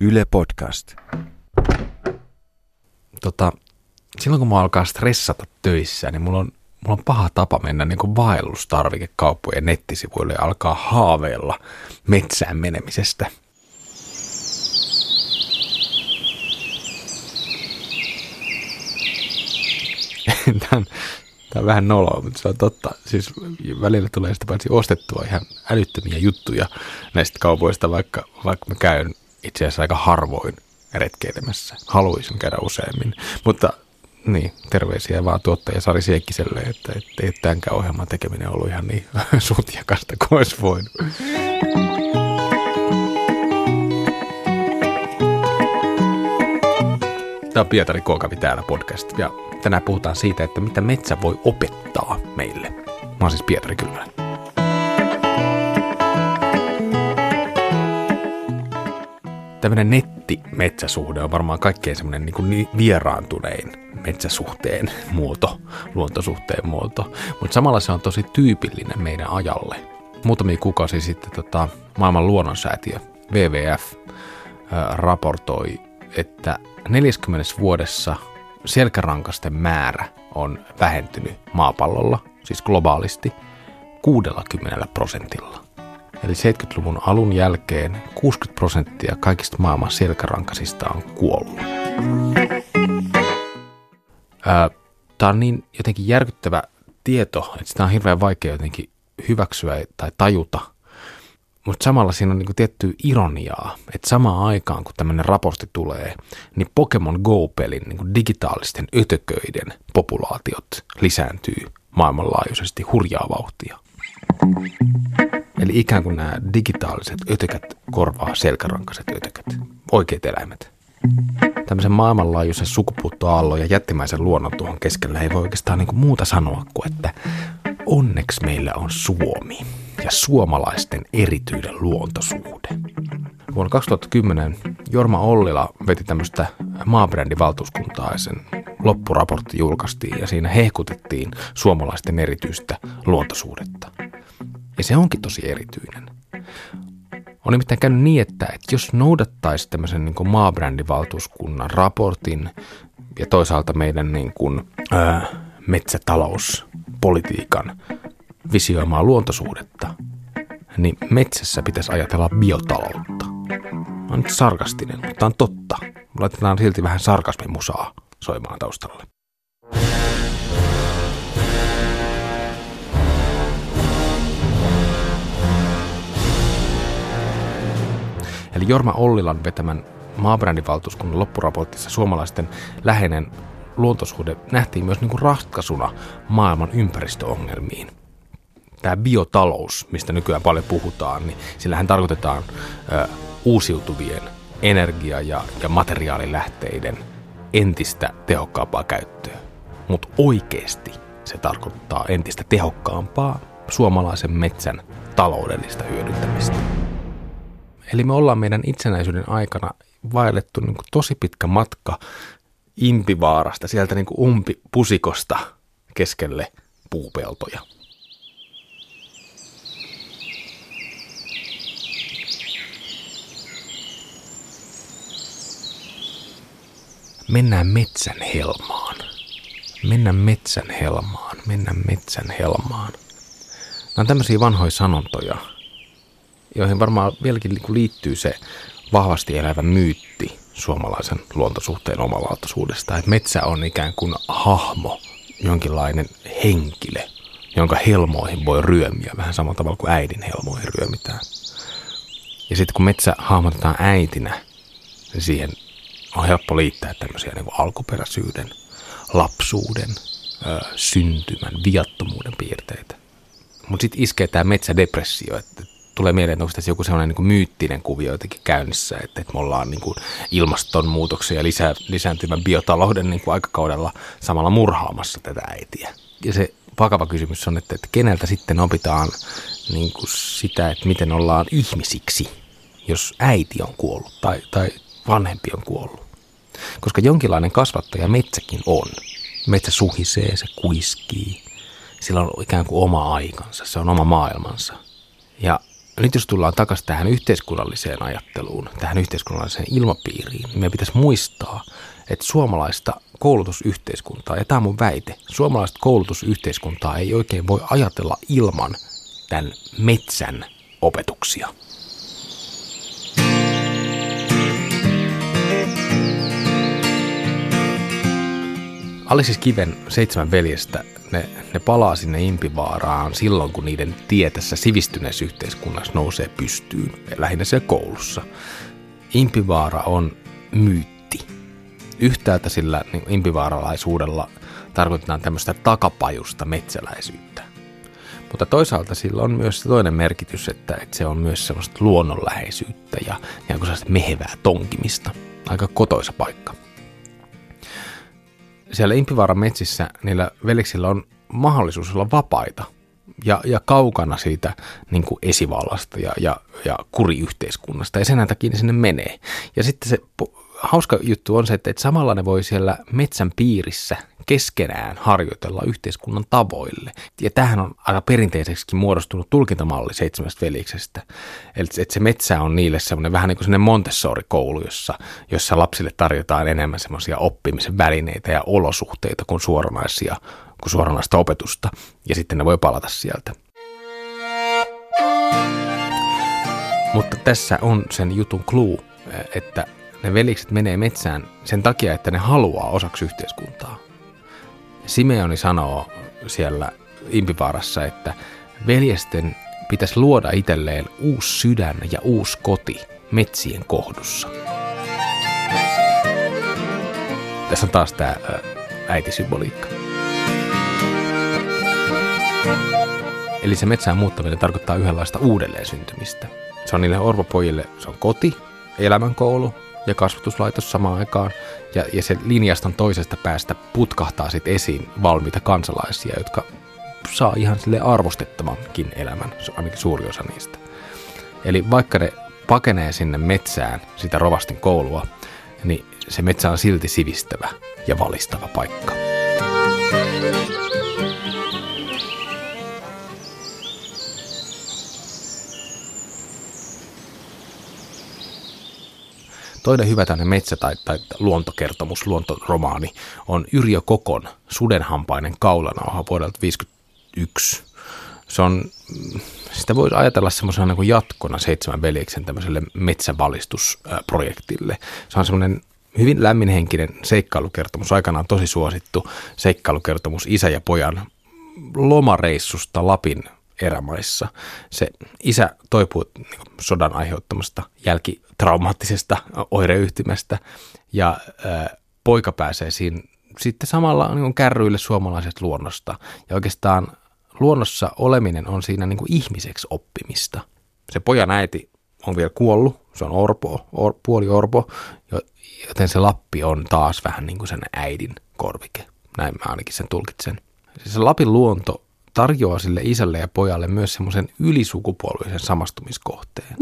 Yle Podcast. Tota, silloin kun mä alkaa stressata töissä, niin mulla on, mulla on paha tapa mennä niin vaellustarvikekauppojen nettisivuille ja alkaa haaveilla metsään menemisestä. Tämä on, tämä on vähän noloa, mutta se on totta. Siis välillä tulee sitä paitsi ostettua ihan älyttömiä juttuja näistä kaupoista, vaikka, vaikka mä käyn itse asiassa aika harvoin retkeilemässä. Haluaisin käydä useammin. Mutta niin, terveisiä vaan tuottaja Sari Siekkiselle, että ei tämänkään ohjelman tekeminen ollut ihan niin sutjakasta kuin olisi voinut. Tämä on Pietari Kookavi täällä podcast ja tänään puhutaan siitä, että mitä metsä voi opettaa meille. Mä oon siis Pietari Kylmänen. Tämmöinen nettimetsäsuhde on varmaan kaikkein semmoinen niin kuin vieraantunein metsäsuhteen muoto, luontosuhteen muoto, mutta samalla se on tosi tyypillinen meidän ajalle. Muutamia kuukausia sitten tota, maailman luonnonsäätiö WWF ää, raportoi, että 40 vuodessa selkärankasten määrä on vähentynyt maapallolla, siis globaalisti, 60 prosentilla. Eli 70-luvun alun jälkeen 60 prosenttia kaikista maailman selkärankasista on kuollut. Tämä on niin jotenkin järkyttävä tieto, että sitä on hirveän vaikea jotenkin hyväksyä tai tajuta. Mutta samalla siinä on niinku tiettyä ironiaa, että samaan aikaan kun tämmöinen raportti tulee, niin Pokemon Go-pelin niinku digitaalisten ötököiden populaatiot lisääntyy maailmanlaajuisesti hurjaa vauhtia. Eli ikään kuin nämä digitaaliset ötökät korvaa selkärankaiset ötökät, oikeat eläimet. Tämmöisen maailmanlaajuisen sukupuuttoaallon ja jättimäisen luonnon tuohon keskellä ei voi oikeastaan niin muuta sanoa kuin, että onneksi meillä on Suomi ja suomalaisten erityinen luontosuhde. Vuonna 2010 Jorma Ollila veti tämmöistä maabrändivaltuuskuntaa ja sen loppuraportti julkaistiin ja siinä hehkutettiin suomalaisten erityistä luontosuhdetta. Ja se onkin tosi erityinen. On nimittäin käynyt niin, että, että jos noudattaisi tämmöisen niin kuin maabrändivaltuuskunnan raportin ja toisaalta meidän niin kuin, ää, metsätalouspolitiikan visioimaa luontosuhdetta, niin metsässä pitäisi ajatella biotaloutta. Mä oon nyt sarkastinen, mutta on totta. Laitetaan silti vähän sarkasmimusaa soimaan taustalle. Eli Jorma Ollilan vetämän maabrändivaltuuskunnan loppuraportissa suomalaisten läheinen luontosuhde nähtiin myös niin kuin ratkaisuna maailman ympäristöongelmiin. Tämä biotalous, mistä nykyään paljon puhutaan, niin sillähän tarkoitetaan ö, uusiutuvien energia- ja, ja materiaalilähteiden entistä tehokkaampaa käyttöä. Mutta oikeasti se tarkoittaa entistä tehokkaampaa suomalaisen metsän taloudellista hyödyntämistä. Eli me ollaan meidän itsenäisyyden aikana vaellettu niin kuin tosi pitkä matka Impivaarasta, sieltä niin kuin umpipusikosta keskelle puupeltoja. Mennään metsän helmaan. Mennään metsän helmaan. Mennään metsän helmaan. Nämä on tämmöisiä vanhoja sanontoja, joihin varmaan vieläkin liittyy se vahvasti elävä myytti suomalaisen luontosuhteen omalaatuisuudesta. Että metsä on ikään kuin hahmo, jonkinlainen henkilö, jonka helmoihin voi ryömiä vähän samalla tavalla kuin äidin helmoihin ryömitään. Ja sitten kun metsä hahmotetaan äitinä, niin siihen on helppo liittää tämmöisiä niin kuin alkuperäisyyden, lapsuuden, ö, syntymän, viattomuuden piirteitä. Mutta sitten iskee tämä metsädepressio, että tulee mieleen, että onko tässä joku sellainen niin kuin myyttinen kuvio jotenkin käynnissä, että, että me ollaan niin kuin ilmastonmuutoksen ja lisä, lisääntyvän biotalouden niin kuin aikakaudella samalla murhaamassa tätä äitiä. Ja se vakava kysymys on, että, että keneltä sitten opitaan niin kuin sitä, että miten ollaan ihmisiksi, jos äiti on kuollut tai, tai vanhempi on kuollut. Koska jonkinlainen kasvattaja metsäkin on. Metsä suhisee, se kuiskii. Sillä on ikään kuin oma aikansa, se on oma maailmansa. Ja nyt jos tullaan takaisin tähän yhteiskunnalliseen ajatteluun, tähän yhteiskunnalliseen ilmapiiriin, niin meidän pitäisi muistaa, että suomalaista koulutusyhteiskuntaa, ja tämä on mun väite, suomalaista koulutusyhteiskuntaa ei oikein voi ajatella ilman tämän metsän opetuksia. Alisis Kiven seitsemän veljestä, ne, ne palaa sinne Impivaaraan silloin, kun niiden tie tässä sivistyneessä yhteiskunnassa nousee pystyyn, lähinnä siellä koulussa. Impivaara on myytti. Yhtäältä sillä niin impivaaralaisuudella tarkoitetaan tämmöistä takapajusta metsäläisyyttä. Mutta toisaalta sillä on myös toinen merkitys, että, että se on myös semmoista luonnonläheisyyttä ja, ja mehevää tonkimista. Aika kotoisa paikka siellä Impivaaran metsissä niillä veliksillä on mahdollisuus olla vapaita ja, ja kaukana siitä niin kuin esivallasta ja, ja, ja kuriyhteiskunnasta. Ja sen takia ne sinne menee. Ja sitten se hauska juttu on se, että, että samalla ne voi siellä metsän piirissä keskenään harjoitella yhteiskunnan tavoille. Ja tähän on aika perinteiseksi muodostunut tulkintamalli seitsemästä veliksestä. Eli että se metsä on niille semmoinen vähän niin kuin Montessori-koulu, jossa, jossa lapsille tarjotaan enemmän semmoisia oppimisen välineitä ja olosuhteita kuin suoranaisia kuin suoranaista opetusta. Ja sitten ne voi palata sieltä. Mutta tässä on sen jutun clue, että ne velikset menee metsään sen takia, että ne haluaa osaksi yhteiskuntaa. Simeoni sanoo siellä Impivaarassa, että veljesten pitäisi luoda itselleen uusi sydän ja uusi koti metsien kohdussa. Tässä on taas tämä äitisymboliikka. Eli se metsään muuttaminen tarkoittaa yhdenlaista uudelleen syntymistä. Se on niille orvopojille, se on koti, elämänkoulu, ja kasvatuslaitos samaan aikaan. Ja, ja se linjaston toisesta päästä putkahtaa sitten esiin valmiita kansalaisia, jotka saa ihan sille arvostettavankin elämän, ainakin suuri osa niistä. Eli vaikka ne pakenee sinne metsään sitä rovastin koulua, niin se metsä on silti sivistävä ja valistava paikka. Toinen hyvä tänne metsä- tai, tai luontokertomus, luontoromaani on Yrjö Kokon Sudenhampainen kaulanauha vuodelta 1951. Se on, sitä voisi ajatella semmoisena niin jatkona seitsemän veljeksen tämmöiselle metsävalistusprojektille. Se on semmoinen hyvin lämminhenkinen seikkailukertomus, aikanaan tosi suosittu seikkailukertomus isä ja pojan lomareissusta Lapin erämaissa. Se isä toipuu niin sodan aiheuttamasta jälkitraumaattisesta oireyhtymästä ja poika pääsee siinä sitten samalla niin kärryille suomalaisesta luonnosta. Ja oikeastaan luonnossa oleminen on siinä niin ihmiseksi oppimista. Se pojan äiti on vielä kuollut, se on orpo, or, puoli orpo, joten se Lappi on taas vähän niin kuin sen äidin korvike. Näin mä ainakin sen tulkitsen. Se Lapin luonto tarjoaa sille isälle ja pojalle myös semmoisen ylisukupolvisen samastumiskohteen.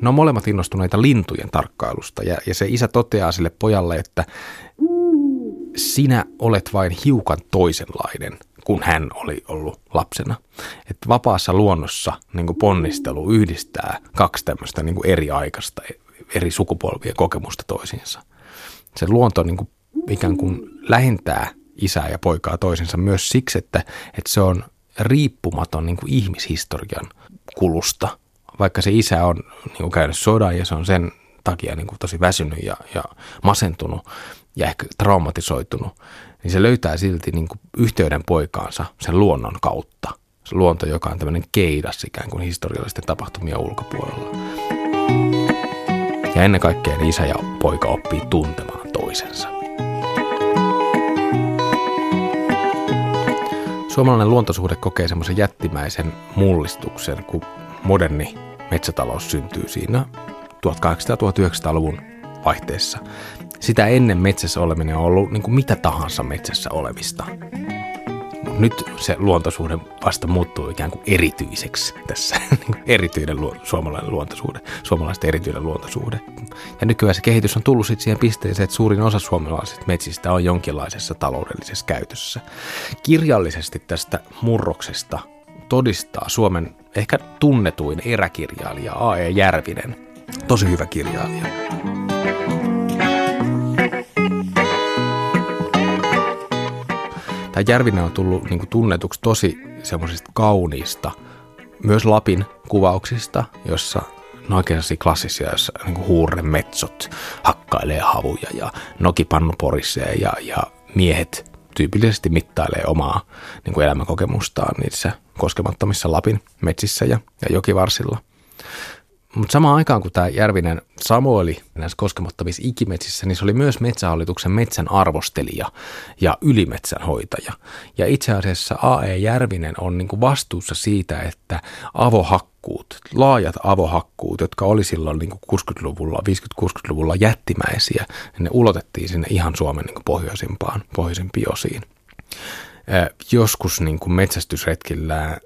Ne on molemmat innostuneita lintujen tarkkailusta ja, ja se isä toteaa sille pojalle, että sinä olet vain hiukan toisenlainen kuin hän oli ollut lapsena. Että vapaassa luonnossa niin kuin ponnistelu yhdistää kaksi tämmöistä niin eri aikaista, eri sukupolvien kokemusta toisiinsa. Se luonto niin kuin ikään kuin lähentää isää ja poikaa toisensa myös siksi, että, että se on riippumaton niin kuin ihmishistorian kulusta. Vaikka se isä on niin kuin käynyt sodan ja se on sen takia niin kuin tosi väsynyt ja, ja masentunut ja ehkä traumatisoitunut, niin se löytää silti niin kuin yhteyden poikaansa sen luonnon kautta. Se luonto, joka on tämmöinen keidas ikään kuin historiallisten tapahtumia ulkopuolella. Ja ennen kaikkea niin isä ja poika oppii tuntemaan toisensa. Suomalainen luontosuhde kokee semmoisen jättimäisen mullistuksen, kun moderni metsätalous syntyy siinä 1800-1900-luvun vaihteessa. Sitä ennen metsässä oleminen on ollut niin kuin mitä tahansa metsässä olemista nyt se luontosuhde vasta muuttuu ikään kuin erityiseksi tässä, niin erityinen luo, suomalainen luontosuhde, suomalaisten erityinen luontosuhde. Ja nykyään se kehitys on tullut sitten siihen pisteeseen, että suurin osa suomalaisista metsistä on jonkinlaisessa taloudellisessa käytössä. Kirjallisesti tästä murroksesta todistaa Suomen ehkä tunnetuin eräkirjailija A.E. Järvinen. Tosi hyvä kirjailija. Tämä Järvinen on tullut niin kuin tunnetuksi tosi semmoisista kauniista, myös Lapin kuvauksista, jossa no oikein klassisia, jossa niin huurren metsot hakkailee havuja ja nokipannu porisee ja, ja miehet tyypillisesti mittailee omaa niin kuin elämänkokemustaan niissä koskemattomissa Lapin metsissä ja, ja jokivarsilla. Mutta samaan aikaan, kun tämä Järvinen samoili näissä koskemattomissa ikimetsissä, niin se oli myös metsähallituksen metsän arvostelija ja ylimetsän hoitaja. Ja itse asiassa A.E. Järvinen on niinku vastuussa siitä, että avohakkuut, laajat avohakkuut, jotka oli silloin niinku 60-luvulla, 50-60-luvulla jättimäisiä, niin ne ulotettiin sinne ihan Suomen niinku pohjoisimpaan, pohjoisimpiin osiin. Joskus niin kuin metsästysretkillä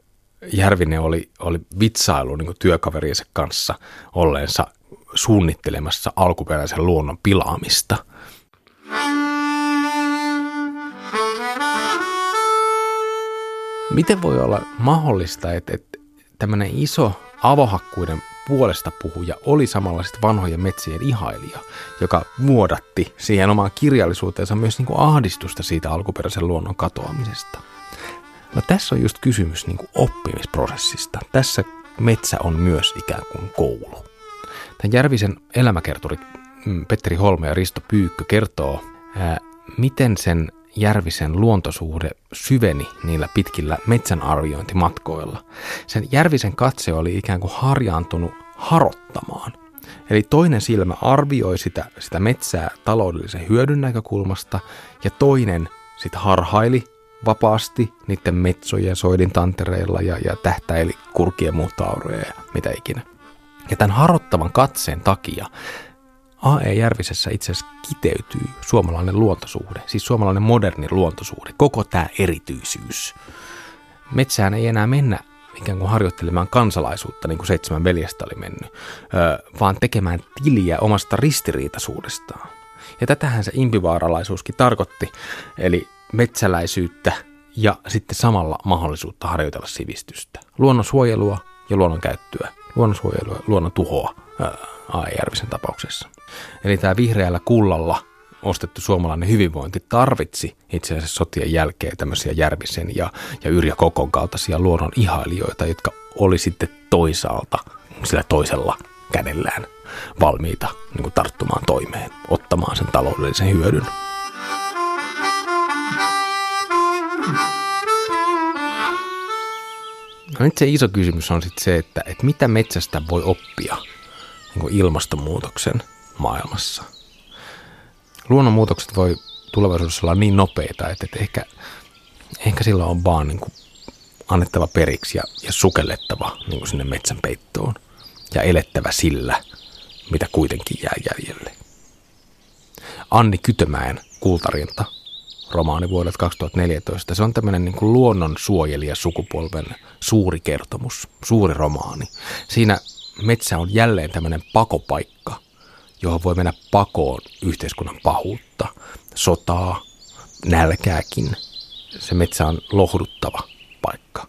Järvinen oli, oli vitsailu niin työkaveriensa kanssa olleensa suunnittelemassa alkuperäisen luonnon pilaamista. Miten voi olla mahdollista, että, että tämmöinen iso avohakkuiden puolesta puhuja oli samalla sitten vanhojen metsien ihailija, joka muodatti siihen omaan kirjallisuuteensa myös niin kuin ahdistusta siitä alkuperäisen luonnon katoamisesta. No tässä on just kysymys niin kuin oppimisprosessista. Tässä metsä on myös ikään kuin koulu. Tämän Järvisen elämäkerturi mm, Petteri Holme ja Risto Pyykkö kertoo, ää, miten sen Järvisen luontosuhde syveni niillä pitkillä metsänarviointimatkoilla. Sen Järvisen katse oli ikään kuin harjaantunut harottamaan. Eli toinen silmä arvioi sitä, sitä metsää taloudellisen hyödyn näkökulmasta ja toinen sitten harhaili vapaasti niiden metsojen soidin tantereilla ja, ja tähtäili kurkien muuttoauroja ja mitä ikinä. Ja tämän harottavan katseen takia A.E. Järvisessä itse asiassa kiteytyy suomalainen luontosuhde, siis suomalainen moderni luontosuhde, koko tämä erityisyys. Metsään ei enää mennä ikään kuin harjoittelemaan kansalaisuutta, niin kuin seitsemän veljestä oli mennyt, vaan tekemään tiliä omasta ristiriitaisuudestaan. Ja tätähän se impivaaralaisuuskin tarkoitti, eli metsäläisyyttä ja sitten samalla mahdollisuutta harjoitella sivistystä. Luonnonsuojelua ja luonnon käyttöä. Luonnonsuojelua ja luonnon tuhoa Järvisen tapauksessa. Eli tämä vihreällä kullalla ostettu suomalainen hyvinvointi tarvitsi itse asiassa sotien jälkeen tämmöisiä Järvisen ja, ja Yrjä Kokon kaltaisia luonnon ihailijoita, jotka oli sitten toisaalta sillä toisella kädellään valmiita niin tarttumaan toimeen, ottamaan sen taloudellisen hyödyn. No nyt se iso kysymys on sitten se, että, että mitä metsästä voi oppia niin ilmastonmuutoksen maailmassa. Luonnonmuutokset voi tulevaisuudessa olla niin nopeita, että, että ehkä, ehkä sillä on vaan niin kuin annettava periksi ja, ja sukellettava niin kuin sinne metsän peittoon ja elettävä sillä, mitä kuitenkin jää jäljelle. Anni Kytömäen kultarinta romaani vuodelta 2014. Se on tämmöinen niin kuin luonnonsuojelija sukupolven suuri kertomus, suuri romaani. Siinä metsä on jälleen tämmöinen pakopaikka, johon voi mennä pakoon yhteiskunnan pahuutta, sotaa, nälkääkin. Se metsä on lohduttava paikka.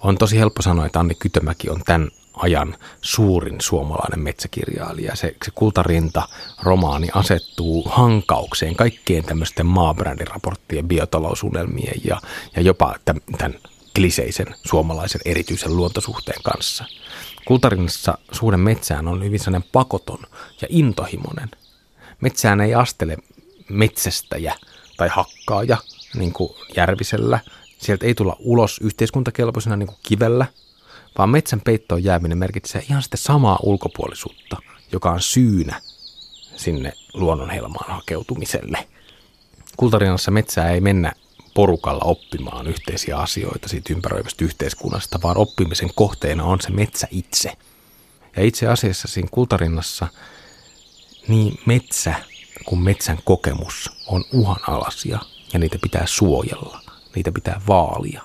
On tosi helppo sanoa, että Anni Kytömäki on tämän ajan suurin suomalainen metsäkirjailija. Se, se kultarinta-romaani asettuu hankaukseen kaikkien tämmöisten maabrändirapporttien, biotalousunelmien ja, ja jopa tämän, kliseisen suomalaisen erityisen luontosuhteen kanssa. Kultarinnassa suhde metsään on hyvin sellainen pakoton ja intohimoinen. Metsään ei astele metsästäjä tai hakkaaja, niin kuin Järvisellä. Sieltä ei tulla ulos yhteiskuntakelpoisena niin kuin kivellä – vaan metsän peittoon jääminen merkitsee ihan sitten samaa ulkopuolisuutta, joka on syynä sinne luonnonhelmaan hakeutumiselle. Kultarinassa metsää ei mennä porukalla oppimaan yhteisiä asioita siitä ympäröivästä yhteiskunnasta, vaan oppimisen kohteena on se metsä itse. Ja itse asiassa siinä kultarinnassa niin metsä kuin metsän kokemus on uhanalaisia ja niitä pitää suojella, niitä pitää vaalia.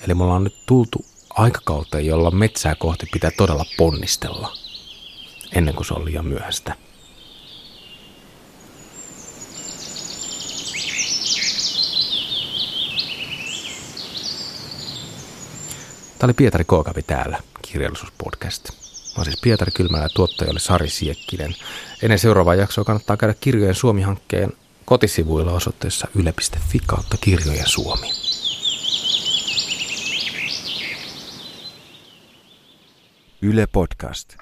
Eli me ollaan nyt tultu aikakauteen, jolla metsää kohti pitää todella ponnistella, ennen kuin se on liian myöhäistä. Tämä oli Pietari Kookavi täällä, kirjallisuuspodcast. Mä siis Pietari Kylmälä ja tuottaja oli Sari Siekkinen. Ennen seuraavaa jaksoa kannattaa käydä Kirjojen Suomi-hankkeen kotisivuilla osoitteessa yle.fi kautta Kirjojen Suomi. Yle Podcast.